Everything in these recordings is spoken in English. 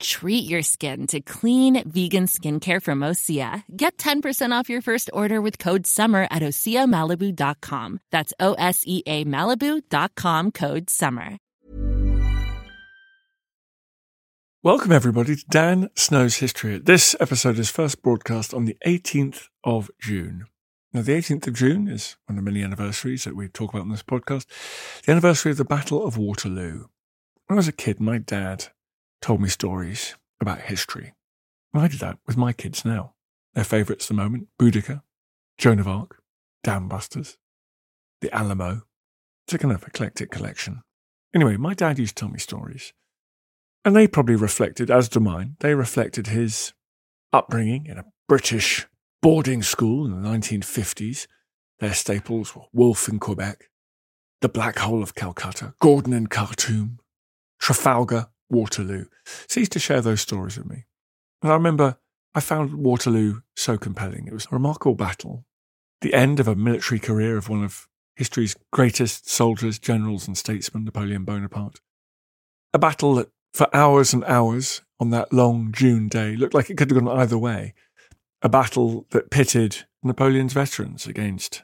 Treat your skin to clean, vegan skincare from Osea. Get 10% off your first order with code SUMMER at OseaMalibu.com. That's O S E A Malibu.com code SUMMER. Welcome, everybody, to Dan Snow's History. This episode is first broadcast on the 18th of June. Now, the 18th of June is one of the many anniversaries that we talk about on this podcast. The anniversary of the Battle of Waterloo. When I was a kid, my dad told me stories about history. And I do that with my kids now. Their favourites at the moment Boudica, Joan of Arc, Dam Busters, The Alamo. It's a kind of eclectic collection. Anyway, my dad used to tell me stories. And they probably reflected, as do mine, they reflected his upbringing in a British boarding school in the 1950s. Their staples were Wolfe in Quebec, The Black Hole of Calcutta, Gordon in Khartoum, Trafalgar, Waterloo. Used to share those stories with me. And I remember I found Waterloo so compelling. It was a remarkable battle, the end of a military career of one of history's greatest soldiers, generals, and statesmen, Napoleon Bonaparte. A battle that for hours and hours on that long June day looked like it could have gone either way. A battle that pitted Napoleon's veterans against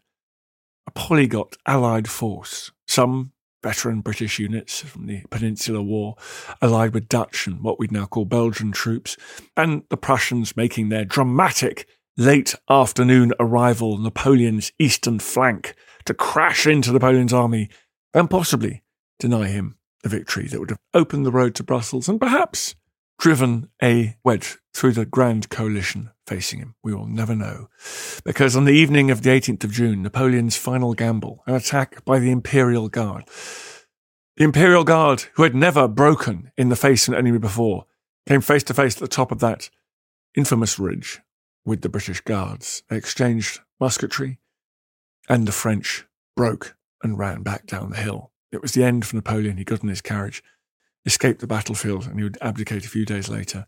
a polyglot allied force, some veteran British units from the Peninsular War, allied with Dutch and what we'd now call Belgian troops, and the Prussians making their dramatic late afternoon arrival on Napoleon's eastern flank to crash into Napoleon's army and possibly deny him the victory that would have opened the road to Brussels and perhaps driven a wedge through the grand coalition facing him. We will never know. Because on the evening of the 18th of June, Napoleon's final gamble, an attack by the Imperial Guard, the Imperial Guard, who had never broken in the face of an enemy before, came face to face at the top of that infamous ridge with the British Guards. They exchanged musketry, and the French broke and ran back down the hill. It was the end for Napoleon. He got in his carriage, escaped the battlefield, and he would abdicate a few days later.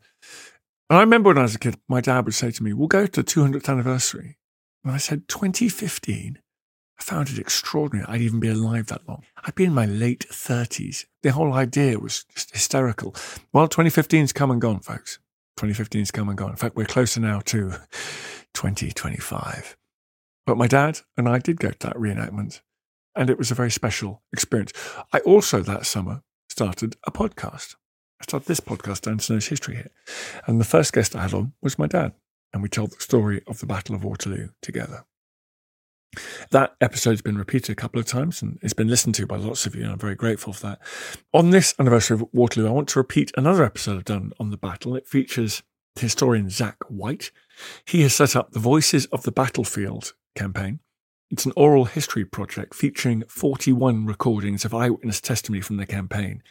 And I remember when I was a kid, my dad would say to me, We'll go to the 200th anniversary. And I said, 2015? I found it extraordinary I'd even be alive that long. I'd be in my late 30s. The whole idea was just hysterical. Well, 2015's come and gone, folks. 2015's come and gone. In fact, we're closer now to 2025. But my dad and I did go to that reenactment and it was a very special experience. I also that summer started a podcast. I started this podcast, Dan Snow's History Hit. And the first guest I had on was my dad. And we told the story of the Battle of Waterloo together. That episode's been repeated a couple of times and it's been listened to by lots of you, and I'm very grateful for that. On this anniversary of Waterloo, I want to repeat another episode I've done on the battle. It features historian Zach White. He has set up the Voices of the Battlefield campaign, it's an oral history project featuring 41 recordings of eyewitness testimony from the campaign.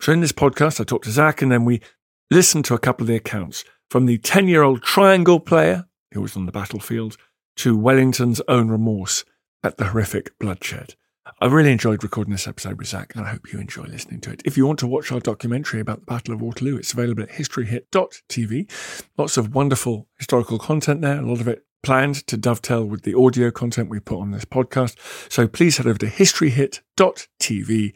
So in this podcast, I talked to Zach and then we listened to a couple of the accounts from the 10 year old triangle player who was on the battlefield to Wellington's own remorse at the horrific bloodshed. I really enjoyed recording this episode with Zach, and I hope you enjoy listening to it. If you want to watch our documentary about the Battle of Waterloo, it's available at historyhit.tv. Lots of wonderful historical content there, a lot of it planned to dovetail with the audio content we put on this podcast. So please head over to historyhit.tv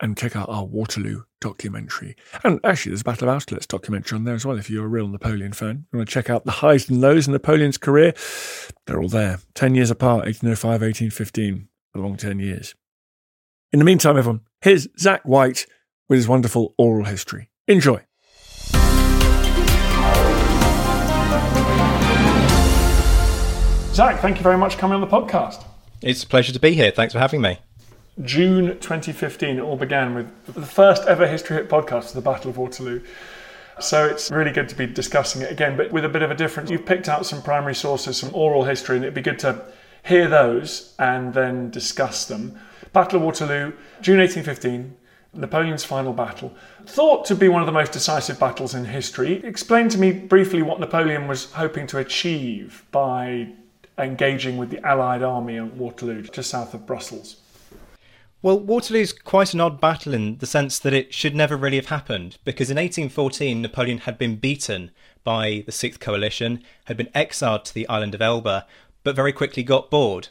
and check out our Waterloo documentary. And actually, there's a Battle of Austerlitz documentary on there as well. If you're a real Napoleon fan, you want to check out the highs and lows in Napoleon's career, they're all there. 10 years apart, 1805, 1815, a long 10 years. In the meantime, everyone, here's Zach White with his wonderful oral history. Enjoy. Zach, thank you very much for coming on the podcast. It's a pleasure to be here. Thanks for having me. June 2015, it all began with the first ever History Hit podcast, the Battle of Waterloo. So it's really good to be discussing it again, but with a bit of a difference. You've picked out some primary sources, some oral history, and it'd be good to hear those and then discuss them. Battle of Waterloo, June 1815, Napoleon's final battle. Thought to be one of the most decisive battles in history. Explain to me briefly what Napoleon was hoping to achieve by engaging with the Allied army at Waterloo, just south of Brussels. Well, Waterloo's quite an odd battle in the sense that it should never really have happened, because in 1814 Napoleon had been beaten by the Sixth Coalition, had been exiled to the island of Elba, but very quickly got bored.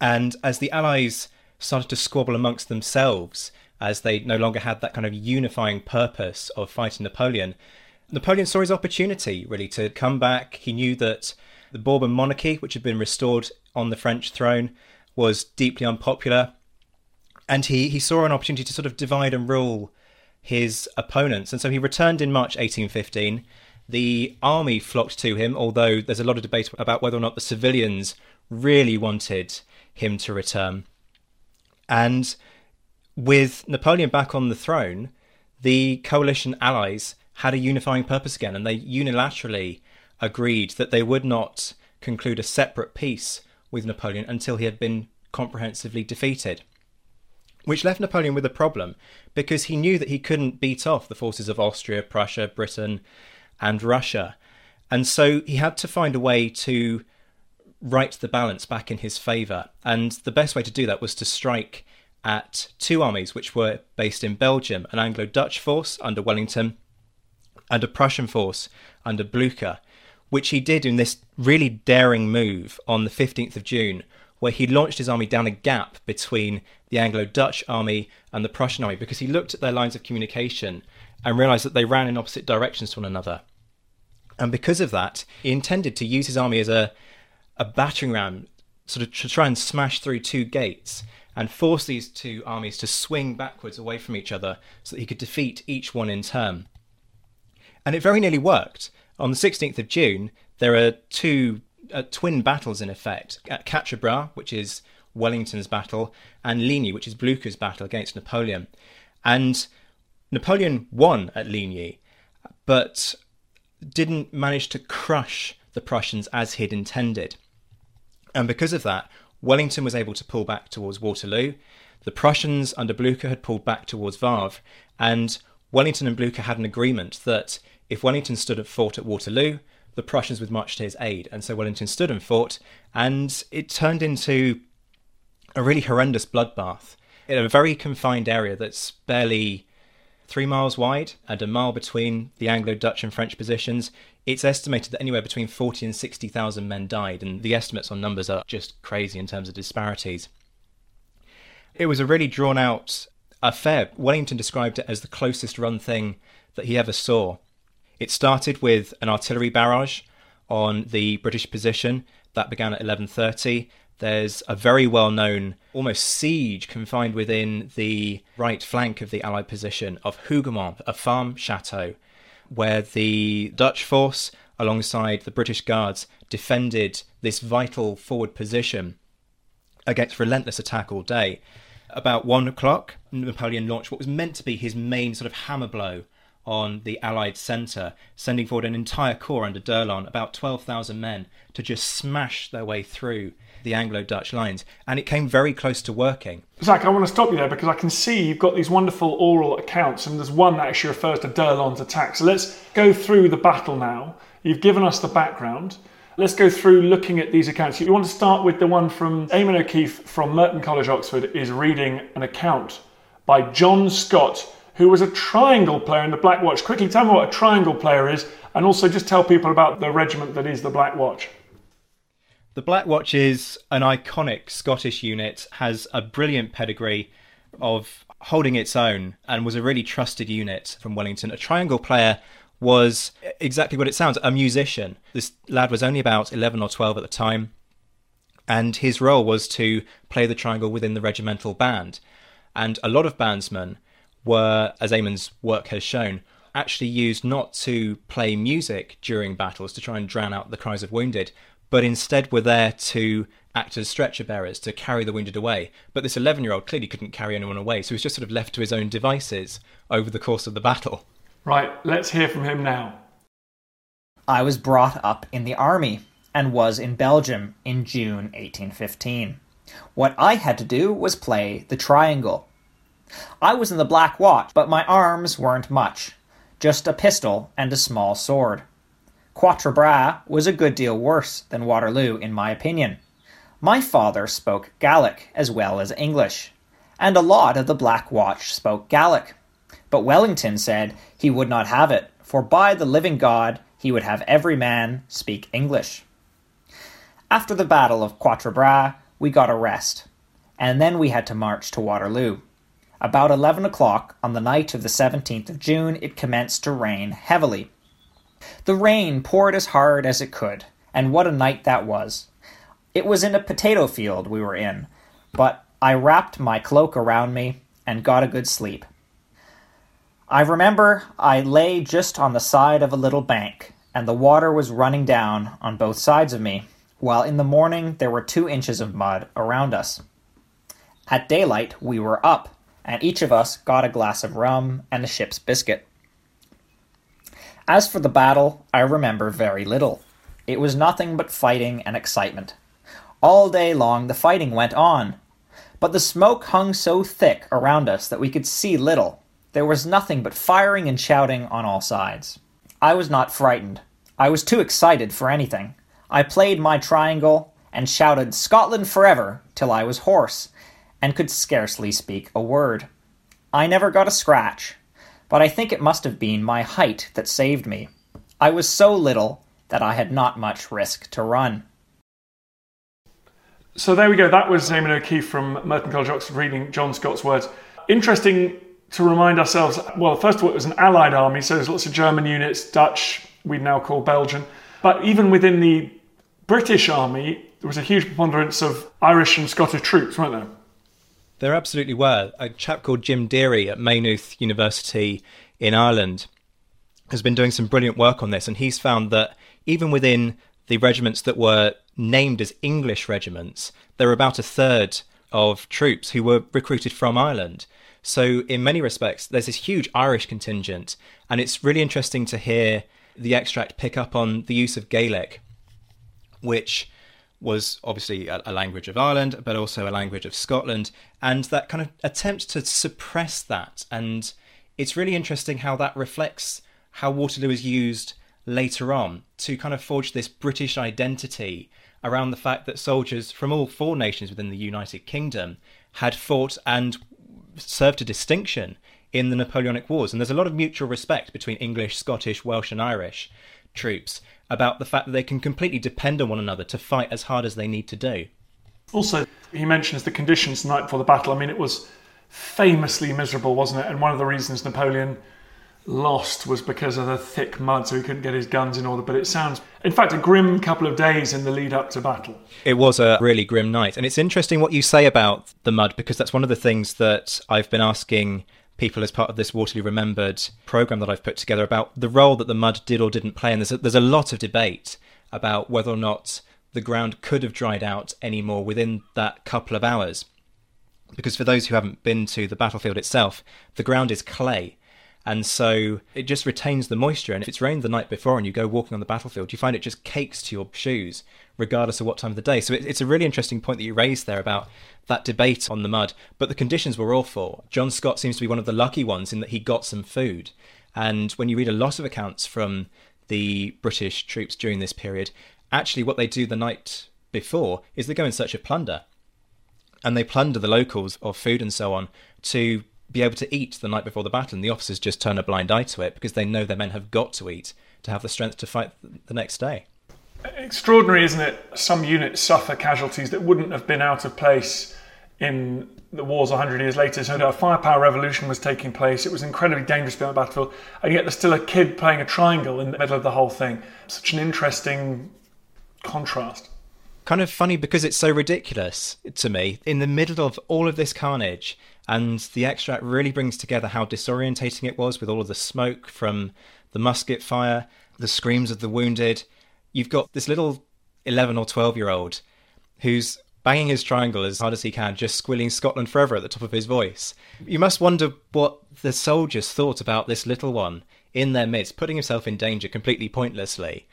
And as the Allies started to squabble amongst themselves, as they no longer had that kind of unifying purpose of fighting Napoleon, Napoleon saw his opportunity really to come back. He knew that the Bourbon monarchy, which had been restored on the French throne, was deeply unpopular and he, he saw an opportunity to sort of divide and rule his opponents. And so he returned in March 1815. The army flocked to him, although there's a lot of debate about whether or not the civilians really wanted him to return. And with Napoleon back on the throne, the coalition allies had a unifying purpose again, and they unilaterally agreed that they would not conclude a separate peace with Napoleon until he had been comprehensively defeated which left Napoleon with a problem because he knew that he couldn't beat off the forces of Austria, Prussia, Britain, and Russia. And so he had to find a way to right the balance back in his favour. And the best way to do that was to strike at two armies which were based in Belgium an Anglo Dutch force under Wellington and a Prussian force under Blucher, which he did in this really daring move on the 15th of June where he launched his army down a gap between the Anglo Dutch army and the Prussian army because he looked at their lines of communication and realized that they ran in opposite directions to one another. And because of that, he intended to use his army as a, a battering ram, sort of to try and smash through two gates and force these two armies to swing backwards away from each other so that he could defeat each one in turn. And it very nearly worked. On the 16th of June, there are two uh, twin battles in effect at Quatre which is Wellington's battle, and Ligny, which is Blucher's battle against Napoleon. And Napoleon won at Ligny, but didn't manage to crush the Prussians as he'd intended. And because of that, Wellington was able to pull back towards Waterloo. The Prussians under Blucher had pulled back towards Wavre, and Wellington and Blucher had an agreement that if Wellington stood and fought at Waterloo, the Prussians would march to his aid. And so Wellington stood and fought, and it turned into a really horrendous bloodbath in a very confined area that's barely three miles wide and a mile between the Anglo Dutch and French positions. It's estimated that anywhere between 40 and 60,000 men died, and the estimates on numbers are just crazy in terms of disparities. It was a really drawn out affair. Wellington described it as the closest run thing that he ever saw. It started with an artillery barrage on the British position that began at 11:30. There's a very well-known almost siege confined within the right flank of the Allied position of Hougoumont, a farm chateau, where the Dutch force, alongside the British Guards, defended this vital forward position against relentless attack all day. About one o'clock, Napoleon launched what was meant to be his main sort of hammer blow on the Allied centre, sending forward an entire corps under d'Erlon, about 12,000 men, to just smash their way through the Anglo Dutch lines. And it came very close to working. Zach, I want to stop you there because I can see you've got these wonderful oral accounts, and there's one that actually refers to d'Erlon's attack. So let's go through the battle now. You've given us the background. Let's go through looking at these accounts. You want to start with the one from Eamon O'Keefe from Merton College, Oxford, is reading an account by John Scott who was a triangle player in the Black Watch. Quickly tell me what a triangle player is, and also just tell people about the regiment that is the Black Watch. The Black Watch is an iconic Scottish unit, has a brilliant pedigree of holding its own, and was a really trusted unit from Wellington. A triangle player was exactly what it sounds a musician. This lad was only about 11 or 12 at the time, and his role was to play the triangle within the regimental band. And a lot of bandsmen were, as Eamon's work has shown, actually used not to play music during battles to try and drown out the cries of wounded, but instead were there to act as stretcher bearers to carry the wounded away. But this 11 year old clearly couldn't carry anyone away, so he was just sort of left to his own devices over the course of the battle. Right, let's hear from him now. I was brought up in the army and was in Belgium in June 1815. What I had to do was play the triangle. I was in the Black Watch, but my arms weren't much, just a pistol and a small sword. Quatre Bras was a good deal worse than Waterloo, in my opinion. My father spoke Gaelic as well as English, and a lot of the Black Watch spoke Gaelic. But Wellington said he would not have it, for by the living God he would have every man speak English. After the Battle of Quatre Bras, we got a rest, and then we had to march to Waterloo. About 11 o'clock on the night of the 17th of June, it commenced to rain heavily. The rain poured as hard as it could, and what a night that was! It was in a potato field we were in, but I wrapped my cloak around me and got a good sleep. I remember I lay just on the side of a little bank, and the water was running down on both sides of me, while in the morning there were two inches of mud around us. At daylight we were up, and each of us got a glass of rum and a ship's biscuit. As for the battle, I remember very little. It was nothing but fighting and excitement. All day long the fighting went on, but the smoke hung so thick around us that we could see little. There was nothing but firing and shouting on all sides. I was not frightened. I was too excited for anything. I played my triangle and shouted Scotland forever till I was hoarse and could scarcely speak a word. I never got a scratch, but I think it must have been my height that saved me. I was so little that I had not much risk to run. So there we go. That was Eamon O'Keefe from Merton College Oxford reading John Scott's words. Interesting to remind ourselves. Well, first of all, it was an Allied army, so there's lots of German units, Dutch, we'd now call Belgian. But even within the British army, there was a huge preponderance of Irish and Scottish troops, weren't there? There absolutely were. A chap called Jim Deary at Maynooth University in Ireland has been doing some brilliant work on this, and he's found that even within the regiments that were named as English regiments, there were about a third of troops who were recruited from Ireland. So, in many respects, there's this huge Irish contingent, and it's really interesting to hear the extract pick up on the use of Gaelic, which was obviously a, a, language of Ireland, but also a language of Scotland, and that kind of attempt to suppress that. And it's really interesting how that reflects how Waterloo is used later on to kind of forge this British identity around the fact that soldiers from all four nations within the United Kingdom had fought and served to distinction in the Napoleonic Wars. And there's a lot of mutual respect between English, Scottish, Welsh, and Irish troops about the fact that they can completely depend on one another to fight as hard as they need to do. Also, he mentions the conditions the night before the battle. I mean, it was famously miserable, wasn't it? And one of the reasons Napoleon lost was because of the thick mud, so he couldn't get his guns in order. But it sounds, in fact, a grim couple of days in the lead up to battle. It was a really grim night. And it's interesting what you say about the mud, because that's one of the things that I've been asking people as part of this Waterloo Remembered program that I've put together about the role that the mud did or didn't play. And there's a, there's a lot of debate about whether or not the ground could have dried out anymore within that couple of hours. Because for those who haven't been to the battlefield itself, the ground is clay. And so it just retains the moisture. And if it's rained the night before and you go walking on the battlefield, you find it just cakes to your shoes, regardless of what time of the day. So it's a really interesting point that you raised there about that debate on the mud. But the conditions were awful. John Scott seems to be one of the lucky ones in that he got some food. And when you read a lot of accounts from the British troops during this period, actually what they do the night before is they go in search of plunder. And they plunder the locals of food and so on to be able to eat the night before the battle. And the officers just turn a blind eye to it because they know their men have got to eat to have the strength to fight the next day. Extraordinary, isn't it? Some units suffer casualties that wouldn't have been out of place in the wars 100 years later. So a firepower revolution was taking place. It was incredibly dangerous on the battlefield. And yet there's still a kid playing a triangle in the middle of the whole thing. Such an interesting contrast. Kind of funny because it's so ridiculous to me. In the middle of all of this carnage, and the extract really brings together how disorientating it was with all of the smoke from the musket fire, the screams of the wounded, you've got this little 11 or 12 year old who's banging his triangle as hard as he can, just squilling Scotland forever at the top of his voice. You must wonder what the soldiers thought about this little one in their midst, putting himself in danger completely pointlessly,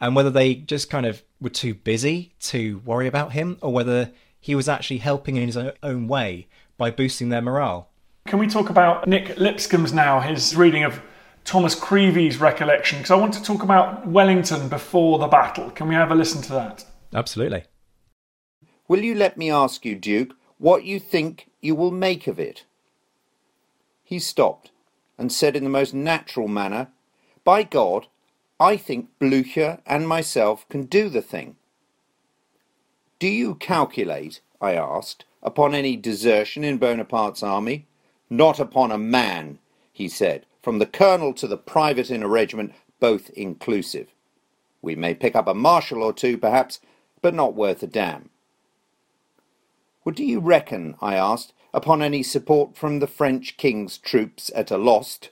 and whether they just kind of were too busy to worry about him, or whether he was actually helping in his own way by boosting their morale. Can we talk about Nick Lipscombe's now, his reading of Thomas Creevey's recollection? Because I want to talk about Wellington before the battle. Can we have a listen to that? Absolutely. Will you let me ask you, Duke, what you think you will make of it? He stopped and said in the most natural manner, By God, I think Blücher and myself can do the thing. Do you calculate, I asked, upon any desertion in Bonaparte's army? Not upon a man, he said, from the colonel to the private in a regiment, both inclusive. We may pick up a marshal or two, perhaps, but not worth a damn. What do you reckon, I asked, upon any support from the French king's troops at Alost?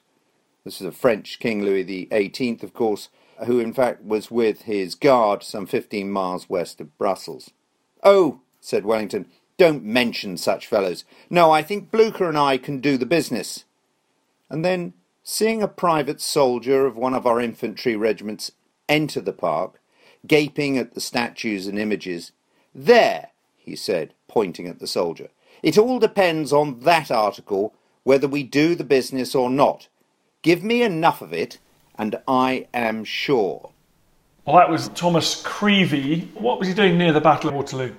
This is a French King Louis the Eighteenth, of course, who in fact was with his guard some fifteen miles west of Brussels. Oh, said Wellington, don't mention such fellows. No, I think Blücher and I can do the business. And then, seeing a private soldier of one of our infantry regiments enter the park, gaping at the statues and images, there, he said, pointing at the soldier. It all depends on that article whether we do the business or not. Give me enough of it, and I am sure. Well, that was Thomas Creevey. What was he doing near the Battle of Waterloo?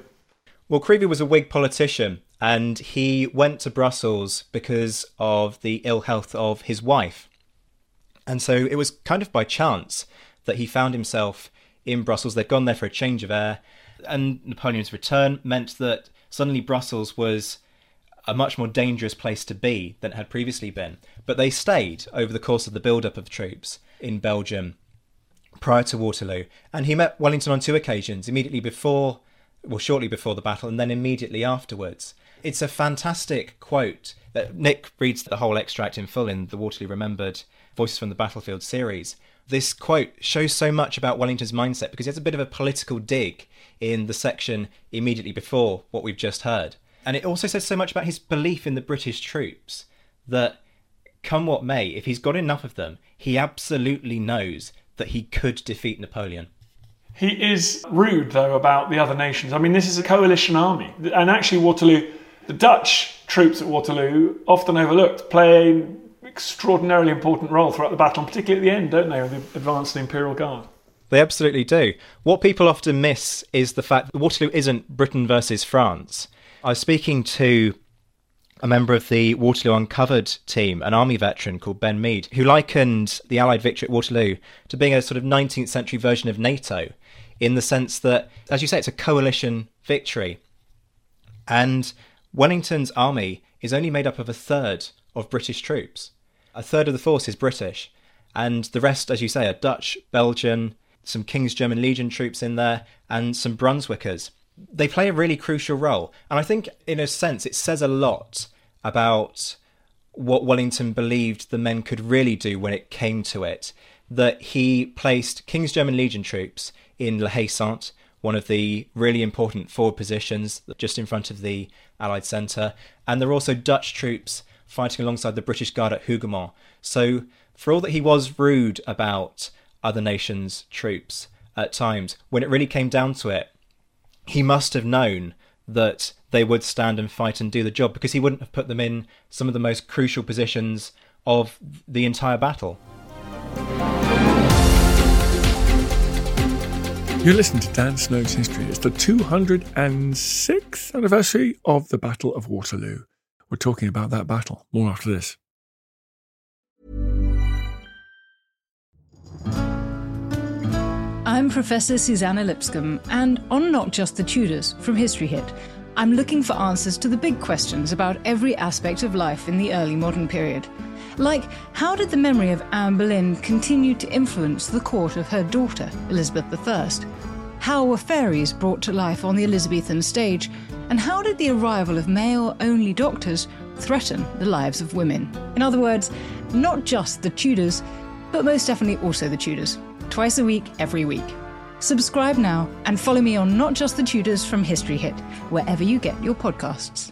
Well, Creevey was a Whig politician, and he went to Brussels because of the ill health of his wife. And so it was kind of by chance that he found himself in Brussels. They'd gone there for a change of air, and Napoleon's return meant that suddenly Brussels was a much more dangerous place to be than it had previously been. But they stayed over the course of the build up of troops in Belgium prior to Waterloo. And he met Wellington on two occasions, immediately before, well, shortly before the battle, and then immediately afterwards. It's a fantastic quote that Nick reads the whole extract in full in the Waterloo Remembered Voices from the Battlefield series. This quote shows so much about Wellington's mindset because he has a bit of a political dig in the section immediately before what we've just heard. And it also says so much about his belief in the British troops that, come what may, if he's got enough of them, he absolutely knows that he could defeat Napoleon. He is rude, though, about the other nations. I mean, this is a coalition army. And actually, Waterloo, the Dutch troops at Waterloo, often overlooked, play an extraordinarily important role throughout the battle, and particularly at the end, don't they, with the advance the Imperial Guard. They absolutely do. What people often miss is the fact that Waterloo isn't Britain versus France. I was speaking to a member of the Waterloo Uncovered team, an army veteran called Ben Mead, who likened the Allied victory at Waterloo to being a sort of 19th century version of NATO, in the sense that, as you say, it's a coalition victory. And Wellington's army is only made up of a third of British troops. A third of the force is British, and the rest, as you say, are Dutch, Belgian, some King's German Legion troops in there, and some Brunswickers. They play a really crucial role. And I think, in a sense, it says a lot about what Wellington believed the men could really do when it came to it. That he placed King's German Legion troops in La Haye Sainte, one of the really important forward positions just in front of the Allied centre. And there were also Dutch troops fighting alongside the British Guard at Hougoumont. So, for all that he was rude about other nations' troops at times. When it really came down to it, he must have known that they would stand and fight and do the job because he wouldn't have put them in some of the most crucial positions of the entire battle. You're listening to Dan Snow's History. It's the 206th anniversary of the Battle of Waterloo. We're talking about that battle. More after this. I'm Professor Suzannah Lipscomb, and on Not Just the Tudors from History Hit, I'm looking for answers to the big questions about every aspect of life in the early modern period. Like, how did the memory of Anne Boleyn continue to influence the court of her daughter, Elizabeth I? How were fairies brought to life on the Elizabethan stage? And how did the arrival of male only doctors threaten the lives of women? In other words, not just the Tudors, but most definitely also the Tudors twice a week, every week. Subscribe now and follow me on Not Just the Tudors from History Hit, wherever you get your podcasts.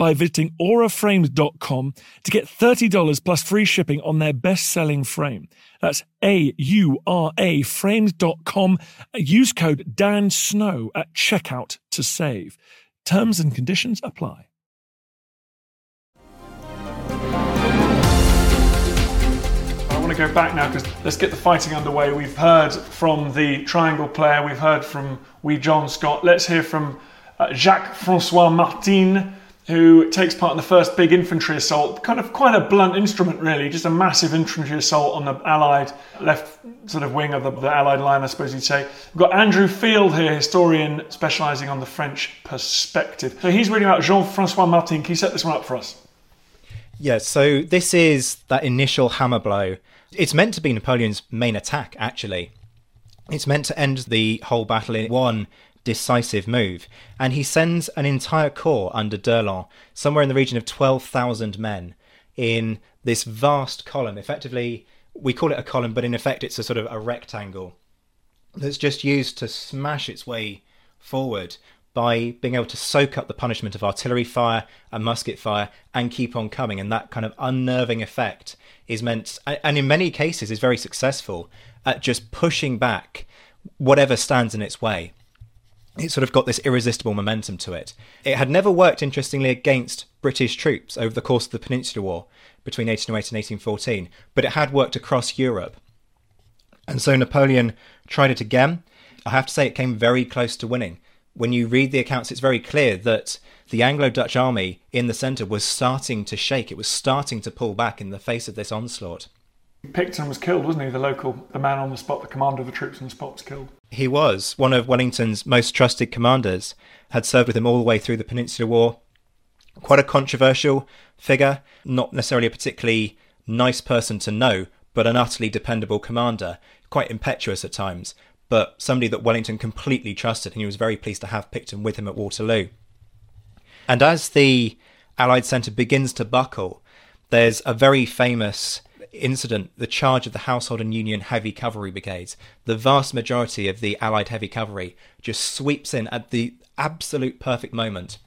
by visiting auraframes.com to get $30 plus free shipping on their best selling frame. That's A U R A frames.com. Use code Dan Snow at checkout to save. Terms and conditions apply. I want to go back now because let's get the fighting underway. We've heard from the triangle player, we've heard from Wee John Scott. Let's hear from uh, Jacques Francois Martin, who takes part in the first big infantry assault. Kind of quite a blunt instrument, really, just a massive infantry assault on the Allied left sort of wing of the, the Allied line, I suppose you'd say. We've got Andrew Field here, historian specialising on the French perspective. So he's reading about Jean Francois Martin. Can you set this one up for us? Yeah, so this is that initial hammer blow. It's meant to be Napoleon's main attack, actually. It's meant to end the whole battle in one decisive move. And he sends an entire corps under d'Erlon, somewhere in the region of 12,000 men, in this vast column. Effectively, we call it a column, but in effect, it's a sort of a rectangle that's just used to smash its way forward by being able to soak up the punishment of artillery fire and musket fire and keep on coming. And that kind of unnerving effect is meant, and in many cases, is very successful at just pushing back whatever stands in its way. It sort of got this irresistible momentum to it. It had never worked, interestingly, against British troops over the course of the Peninsular War between 1808 and 1814, but it had worked across Europe. And so Napoleon tried it again. I have to say, it came very close to winning when you read the accounts, it's very clear that the Anglo Dutch army in the centre was starting to shake. It was starting to pull back in the face of this onslaught. Picton was killed, wasn't he? The local, the man on the spot, the commander of the troops on the spot was killed. He was. One of Wellington's most trusted commanders had served with him all the way through the Peninsular War. Quite a controversial figure, not necessarily a particularly nice person to know, but an utterly dependable commander, quite impetuous at times, but somebody that Wellington completely trusted, and he was very pleased to have Picton with him at Waterloo. And as the Allied centre begins to buckle, there's a very famous incident the charge of the Household and Union Heavy Cavalry Brigades. The vast majority of the Allied heavy cavalry just sweeps in at the absolute perfect moment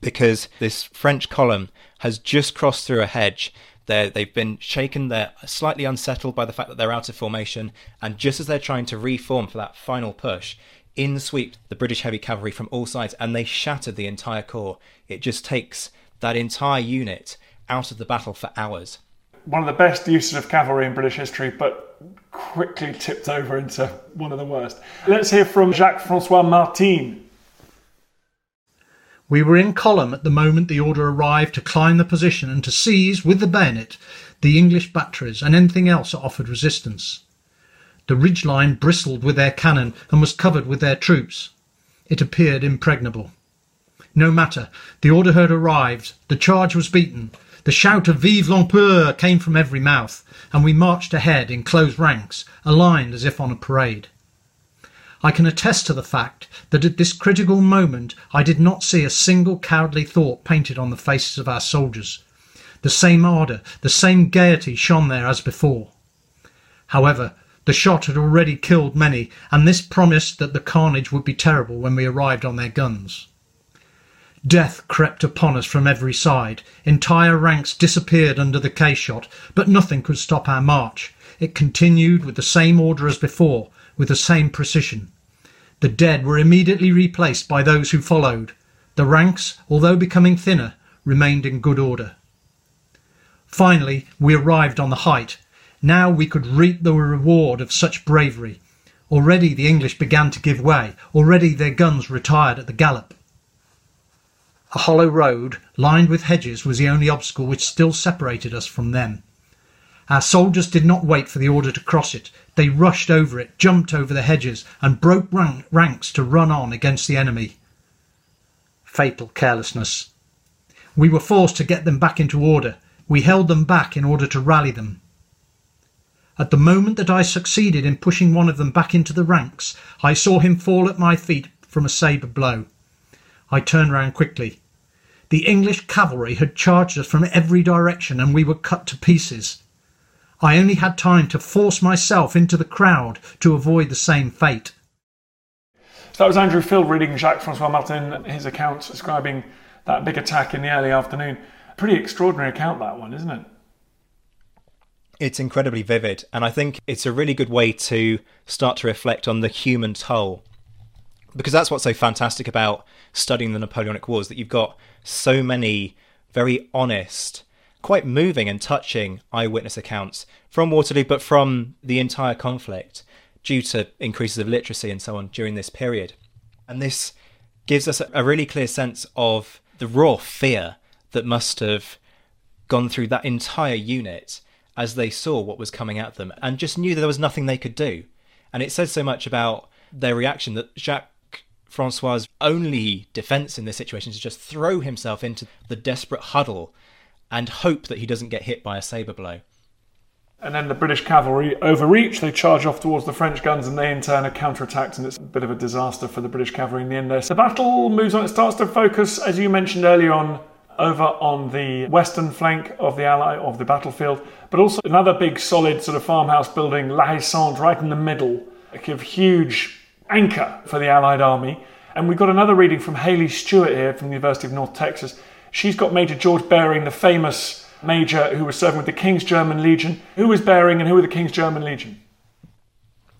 because this French column has just crossed through a hedge they they've been shaken. They're slightly unsettled by the fact that they're out of formation. And just as they're trying to reform for that final push, in sweep the British heavy cavalry from all sides, and they shatter the entire corps. It just takes that entire unit out of the battle for hours. One of the best uses of cavalry in British history, but quickly tipped over into one of the worst. Let's hear from Jacques Francois Martin, we were in column at the moment the order arrived to climb the position and to seize, with the bayonet, the English batteries and anything else that offered resistance. The ridge line bristled with their cannon and was covered with their troops. It appeared impregnable. No matter, the order had arrived, the charge was beaten, the shout of Vive l'Empereur came from every mouth, and we marched ahead in close ranks, aligned as if on a parade. I can attest to the fact that at this critical moment I did not see a single cowardly thought painted on the faces of our soldiers. The same ardour, the same gaiety shone there as before. However, the shot had already killed many, and this promised that the carnage would be terrible when we arrived on their guns. Death crept upon us from every side. Entire ranks disappeared under the case shot, but nothing could stop our march. It continued with the same order as before, with the same precision. The dead were immediately replaced by those who followed. The ranks, although becoming thinner, remained in good order. Finally, we arrived on the height. Now we could reap the reward of such bravery. Already the English began to give way. Already their guns retired at the gallop. A hollow road, lined with hedges, was the only obstacle which still separated us from them. Our soldiers did not wait for the order to cross it. They rushed over it, jumped over the hedges, and broke rank ranks to run on against the enemy. Fatal carelessness. We were forced to get them back into order. We held them back in order to rally them. At the moment that I succeeded in pushing one of them back into the ranks, I saw him fall at my feet from a sabre blow. I turned round quickly. The English cavalry had charged us from every direction, and we were cut to pieces. I only had time to force myself into the crowd to avoid the same fate. So that was Andrew Field reading Jacques Francois Martin, his account describing that big attack in the early afternoon. Pretty extraordinary account, that one, isn't it? It's incredibly vivid, and I think it's a really good way to start to reflect on the human toll. Because that's what's so fantastic about studying the Napoleonic Wars that you've got so many very honest, quite moving and touching eyewitness accounts from Waterloo, but from the entire conflict due to increases of literacy and so on during this period. And this gives us a really clear sense of the raw fear that must have gone through that entire unit as they saw what was coming at them and just knew that there was nothing they could do. And it says so much about their reaction that Jacques Francois' only defense in this situation is to just throw himself into the desperate huddle and hope that he doesn't get hit by a sabre blow. And then the British cavalry overreach. They charge off towards the French guns, and they in turn are counterattacked, and it's a bit of a disaster for the British cavalry in the end. There, the battle moves on. It starts to focus, as you mentioned earlier on, over on the western flank of the ally of the battlefield, but also another big, solid sort of farmhouse building, La Haye Sainte, right in the middle, a huge anchor for the Allied army. And we've got another reading from Haley Stewart here from the University of North Texas. She's got Major George Baring, the famous major who was serving with the King's German Legion. Who was Baring and who were the King's German Legion?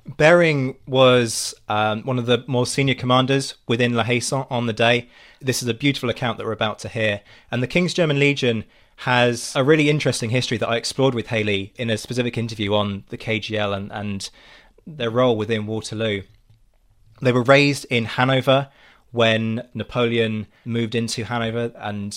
Baring was um, one of the more senior commanders within La Haye Sainte on the day. This is a beautiful account that we're about to hear. And the King's German Legion has a really interesting history that I explored with Haley in a specific interview on the KGL and, and their role within Waterloo. They were raised in Hanover when Napoleon moved into Hanover and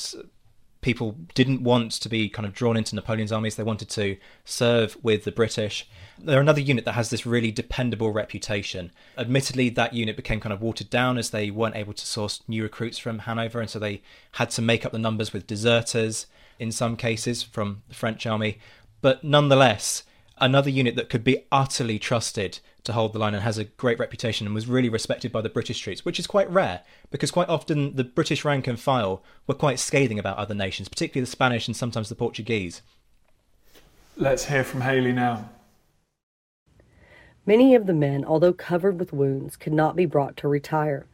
people didn't want to be kind of drawn into Napoleon's armies. They wanted to serve with the British. They're another unit that has this really dependable reputation. Admittedly, that unit became kind of watered down as they weren't able to source new recruits from Hanover, and so they had to make up the numbers with deserters in some cases from the French army. But nonetheless, another unit that could be utterly trusted to hold the line and has a great reputation and was really respected by the British troops, which is quite rare because quite often the British rank and file were quite scathing about other nations, particularly the Spanish and sometimes the Portuguese. Let's hear from Haley now. Many of the men, although covered with wounds, could not be brought to retire.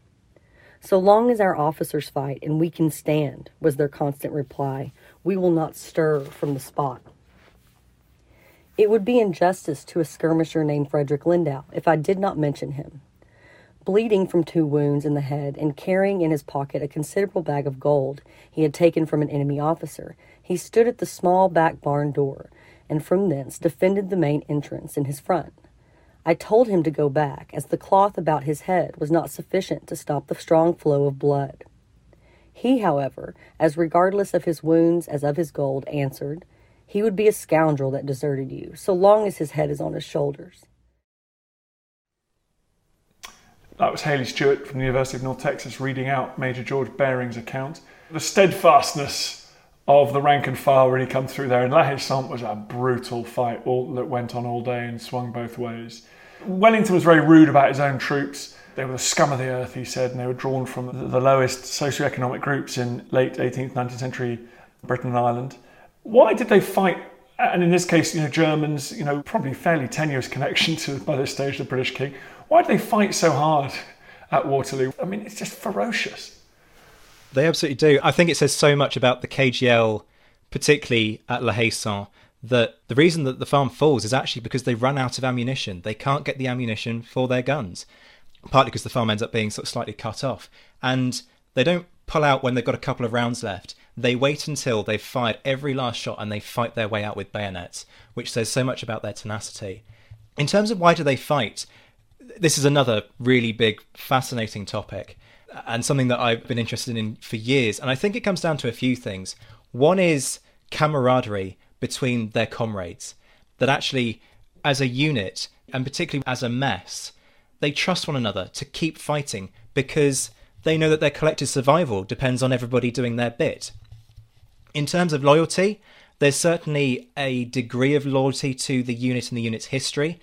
So long as our officers fight and we can stand, was their constant reply, we will not stir from the spot. It would be injustice to a skirmisher named Frederick Lindau if I did not mention him. Bleeding from two wounds in the head and carrying in his pocket a considerable bag of gold he had taken from an enemy officer, he stood at the small back barn door and from thence defended the main entrance in his front. I told him to go back, as the cloth about his head was not sufficient to stop the strong flow of blood. He, however, as regardless of his wounds as of his gold, answered, he would be a scoundrel that deserted you, so long as his head is on his shoulders. That was Haley Stewart from the University of North Texas reading out Major George Baring's account. The steadfastness of the rank and file really come through there. And La Haye Sainte was a brutal fight all, that went on all day and swung both ways. Wellington was very rude about his own troops. They were the scum of the earth, he said, and they were drawn from the lowest socioeconomic groups in late 18th, 19th century Britain and Ireland. Why did they fight? And in this case, you know, Germans, you know, probably fairly tenuous connection to, by this stage, the British king. Why did they fight so hard at Waterloo? I mean, it's just ferocious. They absolutely do. I think it says so much about the KGL, particularly at La Haye Sainte, that the reason that the farm falls is actually because they run out of ammunition. They can't get the ammunition for their guns, partly because the farm ends up being sort of slightly cut off. And they don't pull out when they've got a couple of rounds left. They wait until they've fired every last shot and they fight their way out with bayonets, which says so much about their tenacity. In terms of why do they fight, this is another really big, fascinating topic and something that I've been interested in for years. And I think it comes down to a few things. One is camaraderie between their comrades, that actually, as a unit, and particularly as a mess, they trust one another to keep fighting because they know that their collective survival depends on everybody doing their bit. In terms of loyalty, there's certainly a degree of loyalty to the unit and the unit's history.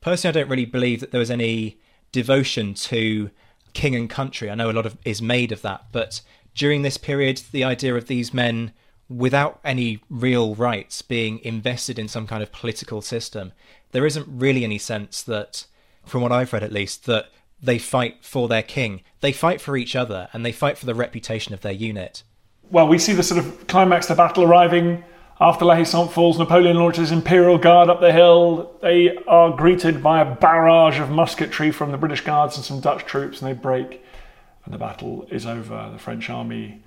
Personally, I don't really believe that there was any devotion to king and country. I know a lot of is made of that, but during this period, the idea of these men without any real rights being invested in some kind of political system, there isn't really any sense that, from what I've read at least, that they fight for their king. They fight for each other and they fight for the reputation of their unit. Well, we see the sort of climax the battle arriving after La Haye falls. Napoleon launches Imperial Guard up the hill. They are greeted by a barrage of musketry from the British Guards and some Dutch troops, and they break. And the battle is over. The French army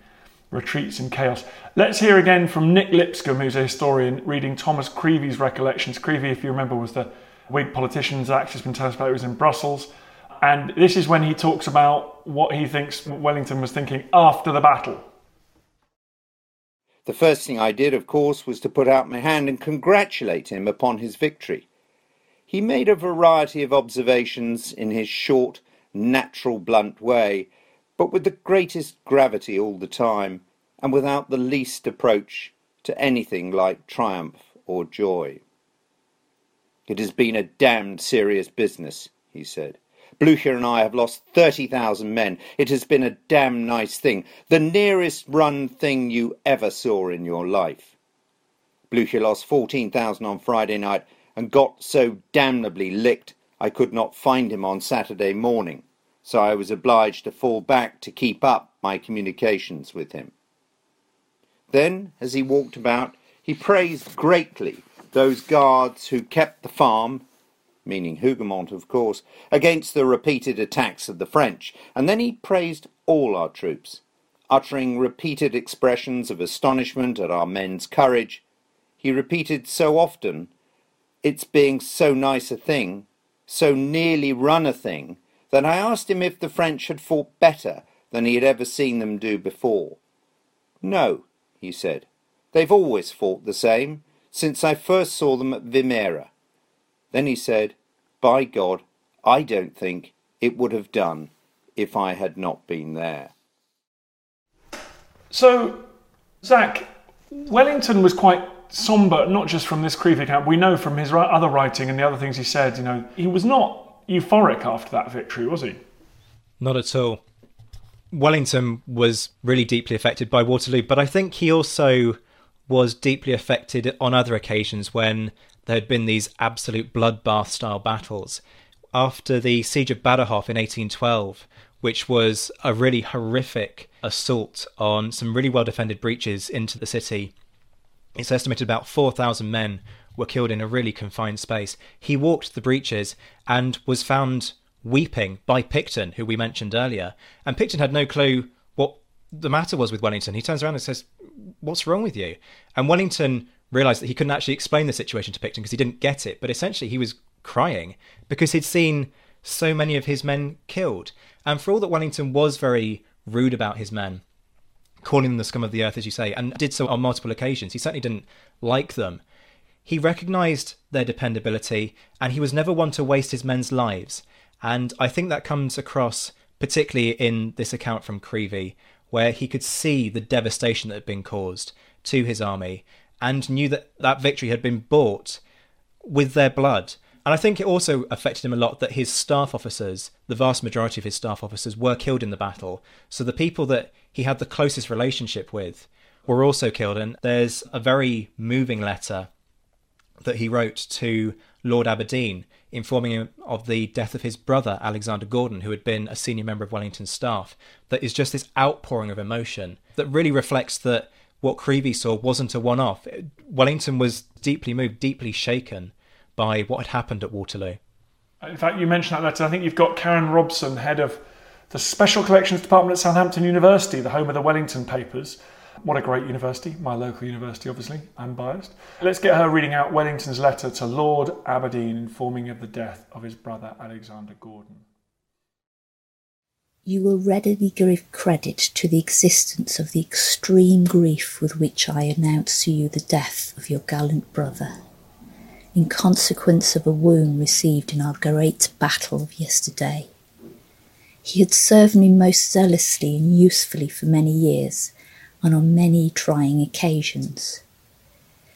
retreats in chaos. Let's hear again from Nick Lipscombe, who's a historian, reading Thomas Creevey's recollections. Creevey, if you remember, was the Whig politician's actor, has been telling us about, he was in Brussels. And this is when he talks about what he thinks Wellington was thinking after the battle. The first thing I did, of course, was to put out my hand and congratulate him upon his victory. He made a variety of observations in his short, natural, blunt way, but with the greatest gravity all the time, and without the least approach to anything like triumph or joy. It has been a damned serious business, he said. Blucher and I have lost 30,000 men. It has been a damn nice thing. The nearest run thing you ever saw in your life. Blucher lost 14,000 on Friday night and got so damnably licked I could not find him on Saturday morning so I was obliged to fall back to keep up my communications with him. Then, as he walked about, he praised greatly those guards who kept the farm, meaning Hougoumont, of course, against the repeated attacks of the French, and then he praised all our troops, uttering repeated expressions of astonishment at our men's courage. He repeated so often, its being so nice a thing, so nearly run a thing, that I asked him if the French had fought better than he had ever seen them do before. No, he said. They've always fought the same, since I first saw them at Vimeiro. Then he said, By God, I don't think it would have done if I had not been there. So, Zach, Wellington was quite somber, not just from this Creevey account. We know from his other writing and the other things he said, you know, he was not euphoric after that victory, was he? Not at all. Wellington was really deeply affected by Waterloo, but I think he also was deeply affected on other occasions when there had been these absolute bloodbath style battles. After the siege of Badajoz in 1812, which was a really horrific assault on some really well defended breaches into the city, it's estimated about 4,000 men were killed in a really confined space. He walked the breaches and was found weeping by Picton, who we mentioned earlier. And Picton had no clue what the matter was with Wellington. He turns around and says, What's wrong with you? And Wellington realized that he couldn't actually explain the situation to Picton because he didn't get it. But essentially, he was crying because he'd seen so many of his men killed. And for all that Wellington was very rude about his men, calling them the scum of the earth, as you say, and did so on multiple occasions, he certainly didn't like them. He recognised their dependability and he was never one to waste his men's lives. And I think that comes across particularly in this account from Creevey, where he could see the devastation that had been caused to his army and knew that that victory had been bought with their blood. And I think it also affected him a lot that his staff officers, the vast majority of his staff officers, were killed in the battle. So the people that he had the closest relationship with were also killed. And there's a very moving letter that he wrote to Lord Aberdeen, informing him of the death of his brother, Alexander Gordon, who had been a senior member of Wellington's staff. That is just this outpouring of emotion that really reflects that what Creevey saw wasn't a one off. Wellington was deeply moved, deeply shaken by what had happened at Waterloo. In fact, you mentioned that letter. I think you've got Karen Robson, head of the Special Collections Department at Southampton University, the home of the Wellington Papers. What a great university, my local university, obviously, I'm biased. Let's get her reading out Wellington's letter to Lord Aberdeen informing of the death of his brother Alexander Gordon. You will readily give credit to the existence of the extreme grief with which I announce to you the death of your gallant brother, in consequence of a wound received in our great battle of yesterday. He had served me most zealously and usefully for many years, and on many trying occasions.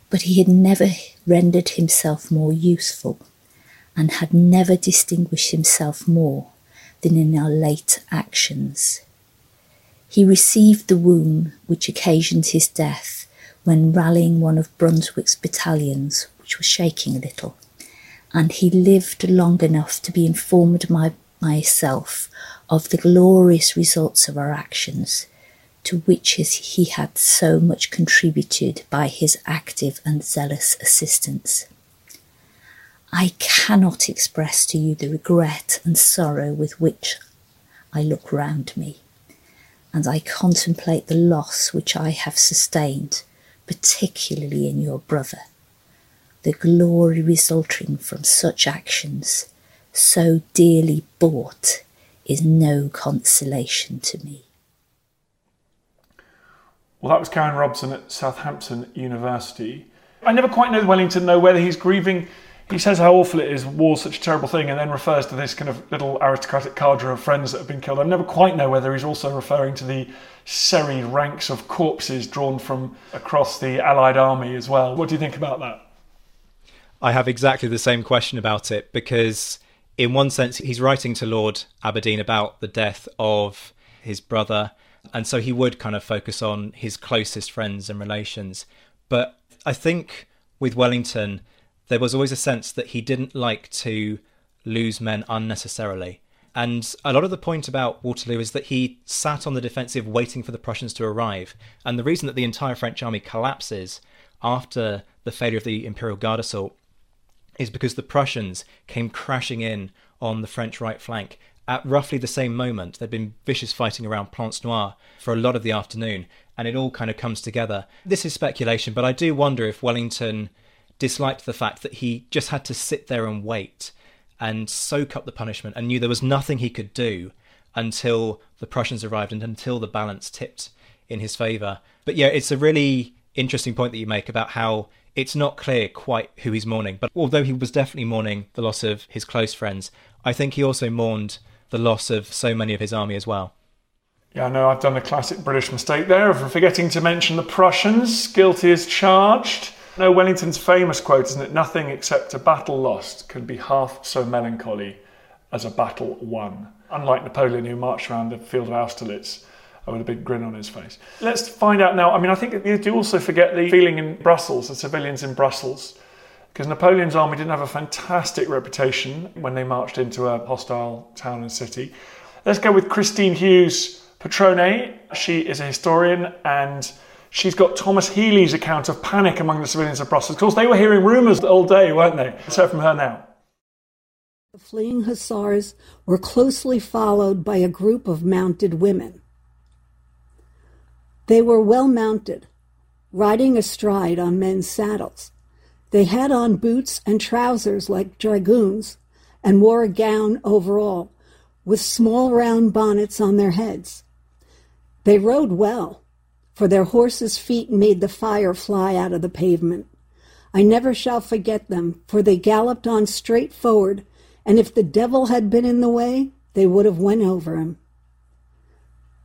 But he had never rendered himself more useful, and had never distinguished himself more than in our late actions. He received the wound which occasioned his death when rallying one of Brunswick's battalions, which was shaking a little, and he lived long enough to be informed by myself of the glorious results of our actions to which he had so much contributed by his active and zealous assistance. I cannot express to you the regret and sorrow with which I look round me, and I contemplate the loss which I have sustained, particularly in your brother. The glory resulting from such actions, so dearly bought, is no consolation to me. Well, that was Karen Robson at Southampton University. I never quite know Wellington know whether he's grieving. He says how awful it is, war's such a terrible thing, and then refers to this kind of little aristocratic cadre of friends that have been killed. I never quite know whether he's also referring to the serried ranks of corpses drawn from across the Allied army as well. What do you think about that? I have exactly the same question about it because, in one sense, he's writing to Lord Aberdeen about the death of his brother and so he would kind of focus on his closest friends and relations. But I think with Wellington, there was always a sense that he didn't like to lose men unnecessarily. And a lot of the point about Waterloo is that he sat on the defensive waiting for the Prussians to arrive. And the reason that the entire French army collapses after the failure of the Imperial Guard assault is because the Prussians came crashing in on the French right flank at roughly the same moment. There'd been vicious fighting around Plancenoit for a lot of the afternoon, and it all kind of comes together. This is speculation, but I do wonder if Wellington disliked the fact that he just had to sit there and wait and soak up the punishment and knew there was nothing he could do until the Prussians arrived and until the balance tipped in his favour. But yeah, it's a really interesting point that you make about how it's not clear quite who he's mourning. But although he was definitely mourning the loss of his close friends, I think he also mourned the loss of so many of his army as well. Yeah, I know I've done the classic British mistake there of forgetting to mention the Prussians. Guilty as charged. No, Wellington's famous quote, isn't it? Nothing except a battle lost can be half so melancholy as a battle won. Unlike Napoleon, who marched around the field of Austerlitz uh, with a big grin on his face. Let's find out now. I mean, I think you do also forget the feeling in Brussels, the civilians in Brussels because Napoleon's army didn't have a fantastic reputation when they marched into a hostile town and city. Let's go with Christine Hughes Petrone. She is a historian and she's got Thomas Healy's account of panic among the civilians of Brussels. Of course, they were hearing rumours all day, weren't they? Let's hear from her now. The fleeing hussars were closely followed by a group of mounted women. They were well mounted, riding astride on men's saddles. They had on boots and trousers like dragoons and wore a gown over all, with small round bonnets on their heads. They rode well, for their horses' feet made the fire fly out of the pavement. I never shall forget them, for they galloped on straight forward, and if the devil had been in the way, they would have went over him.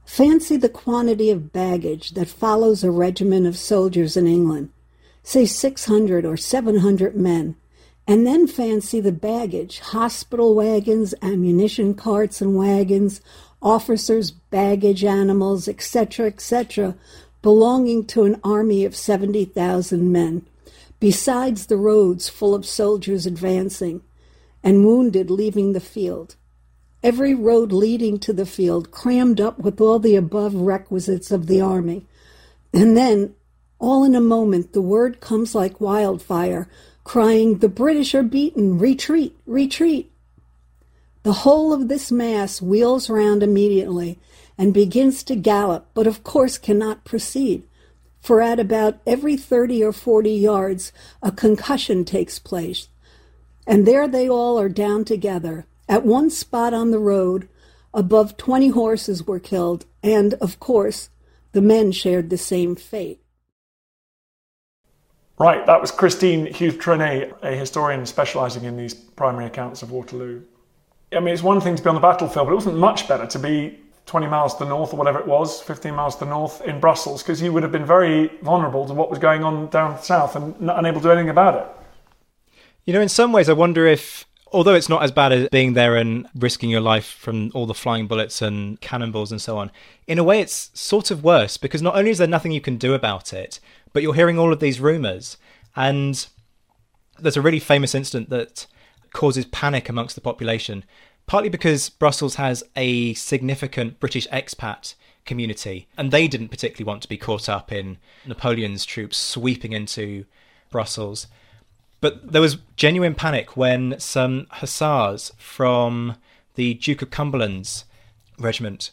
Fancy the quantity of baggage that follows a regiment of soldiers in England say 600 or 700 men, And then fancy the baggage hospital wagons, ammunition carts and wagons, officers' baggage animals, etc., etc., belonging to an army of 70,000 men, besides the roads full of soldiers advancing and wounded leaving the field. Every road leading to the field crammed up with all the above requisites of the army. And then, all in a moment, the word comes like wildfire, crying, The British are beaten! Retreat! Retreat! The whole of this mass wheels round immediately and begins to gallop, but of course cannot proceed, for at about every 30 or 40 yards a concussion takes place, and there they all are down together. At one spot on the road, above 20 horses were killed, and, of course, the men shared the same fate. Right, that was Christine Hughes Trenet, a historian specialising in these primary accounts of Waterloo. I mean, it's one thing to be on the battlefield, but it wasn't much better to be 20 miles to the north or whatever it was, 15 miles to the north in Brussels, because you would have been very vulnerable to what was going on down south and unable to do anything about it. You know, in some ways, I wonder if, although it's not as bad as being there and risking your life from all the flying bullets and cannonballs and so on, in a way, it's sort of worse because not only is there nothing you can do about it, but you're hearing all of these rumours. And there's a really famous incident that causes panic amongst the population, partly because Brussels has a significant British expat community, and they didn't particularly want to be caught up in Napoleon's troops sweeping into Brussels. But there was genuine panic when some hussars from the Duke of Cumberland's regiment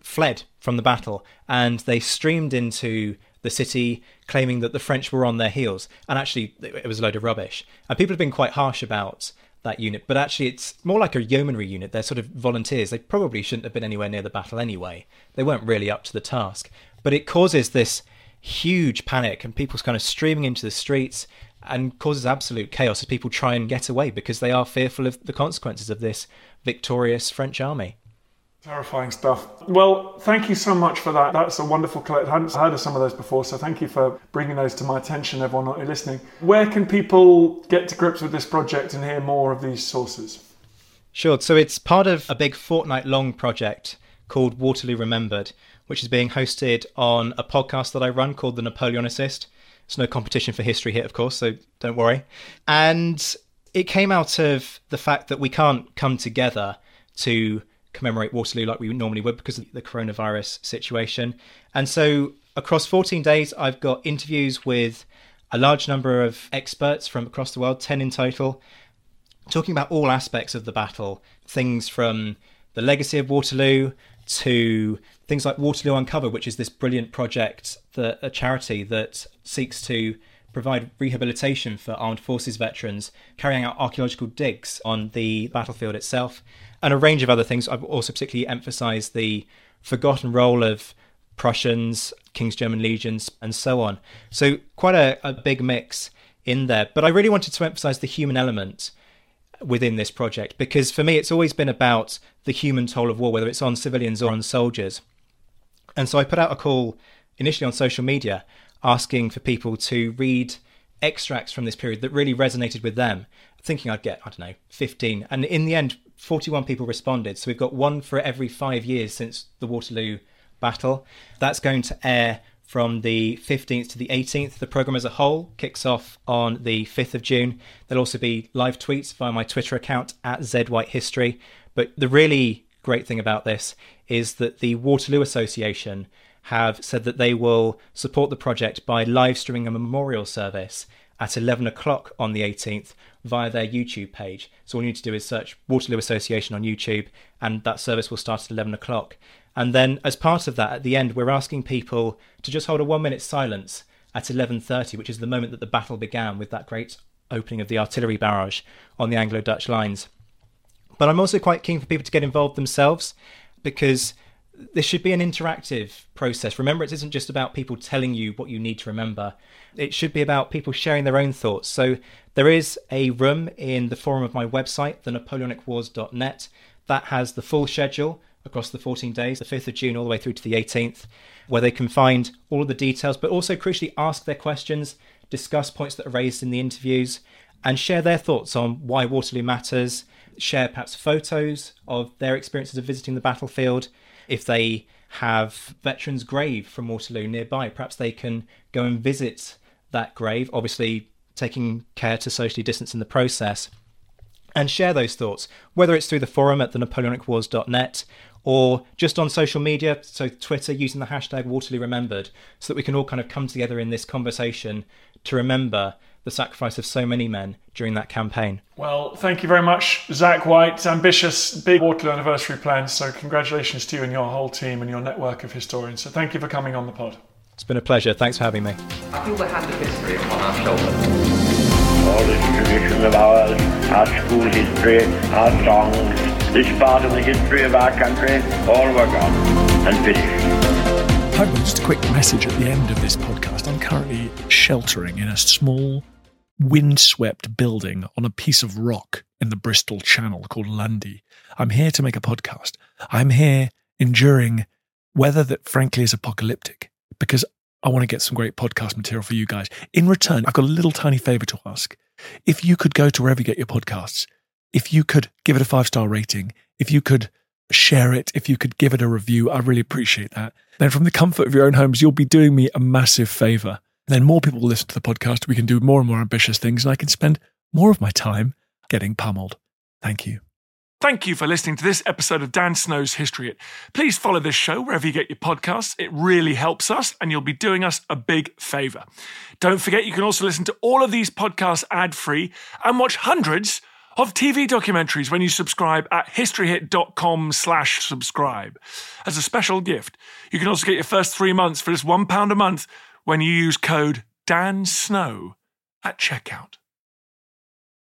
fled from the battle and they streamed into the city claiming that the French were on their heels. And actually, it was a load of rubbish. And people have been quite harsh about that unit, but actually, it's more like a yeomanry unit. They're sort of volunteers. They probably shouldn't have been anywhere near the battle anyway. They weren't really up to the task. But it causes this huge panic and people's kind of streaming into the streets and causes absolute chaos as people try and get away because they are fearful of the consequences of this victorious French army. Terrifying stuff. Well, thank you so much for that. That's a wonderful collection. I hadn't heard of some of those before, so thank you for bringing those to my attention, everyone who's listening. Where can people get to grips with this project and hear more of these sources? Sure. So it's part of a big fortnight long project called Waterloo Remembered, which is being hosted on a podcast that I run called The Napoleonicist. It's no competition for History Hit, of course, so don't worry. And it came out of the fact that we can't come together to commemorate Waterloo like we normally would because of the coronavirus situation. And so across 14 days, I've got interviews with a large number of experts from across the world, 10 in total, talking about all aspects of the battle, things from the legacy of Waterloo to things like Waterloo Uncovered, which is this brilliant project that a charity that seeks to provide rehabilitation for armed forces veterans, carrying out archaeological digs on the battlefield itself, and a range of other things. I've also particularly emphasised the forgotten role of Prussians, King's German legions, and so on. So quite a, a big mix in there. But I really wanted to emphasise the human element within this project because for me it's always been about the human toll of war, whether it's on civilians or on soldiers. And so I put out a call initially on social media asking for people to read extracts from this period that really resonated with them, thinking I'd get, I don't know, 15. And in the end, 41 people responded. So we've got one for every five years since the Waterloo battle. That's going to air from the 15th to the 18th. The programme as a whole kicks off on the 5th of June. There'll also be live tweets via my Twitter account at ZWhiteHistory. But the really great thing about this is that the Waterloo Association have said that they will support the project by live streaming a memorial service at 11 o'clock on the 18th via their YouTube page. So all you need to do is search Waterloo Association on YouTube, and that service will start at 11 o'clock. And then, as part of that, at the end, we're asking people to just hold a one-minute silence at 11:30, which is the moment that the battle began with that great opening of the artillery barrage on the Anglo-Dutch lines. But I'm also quite keen for people to get involved themselves because this should be an interactive process. Remember, it isn't just about people telling you what you need to remember. It should be about people sharing their own thoughts. So there is a room in the forum of my website, thenapoleonicwars.net, that has the full schedule across the 14 days, the 5th of June all the way through to the 18th, where they can find all of the details, but also crucially ask their questions, discuss points that are raised in the interviews, and share their thoughts on why Waterloo matters, share perhaps photos of their experiences of visiting the battlefield. If they have veterans' grave from Waterloo nearby, perhaps they can go and visit that grave, obviously taking care to socially distance in the process, and share those thoughts, whether it's through the forum at the napoleonicwars.net or just on social media, so Twitter using the hashtag Waterloo Remembered, so that we can all kind of come together in this conversation to remember the sacrifice of so many men during that campaign. Well, thank you very much, Zach White. Ambitious, big Waterloo anniversary plans. So, congratulations to you and your whole team and your network of historians. So, thank you for coming on the pod. It's been a pleasure. Thanks for having me. I feel the hand of history upon our shoulders. All this tradition of ours, our school history, our songs, this part of the history of our country, all were gone and finished. Hi, just a quick message at the end of this podcast. I'm currently sheltering in a small windswept building on a piece of rock in the Bristol Channel called Lundy. I'm here to make a podcast. I'm here enduring weather that frankly is apocalyptic because I want to get some great podcast material for you guys. In return, I've got a little tiny favor to ask. If you could go to wherever you get your podcasts, if you could give it a five star rating, if you could share it, if you could give it a review, I really appreciate that. Then from the comfort of your own homes, you'll be doing me a massive favor then more people will listen to the podcast. We can do more and more ambitious things, and I can spend more of my time getting pummeled. Thank you. Thank you for listening to this episode of Dan Snow's History Hit. Please follow this show wherever you get your podcasts. It really helps us, and you'll be doing us a big favor. Don't forget, you can also listen to all of these podcasts ad free and watch hundreds of TV documentaries when you subscribe at historyhit.com slash subscribe. As a special gift, you can also get your first three months for just £1 a month when you use code Dan Snow at checkout.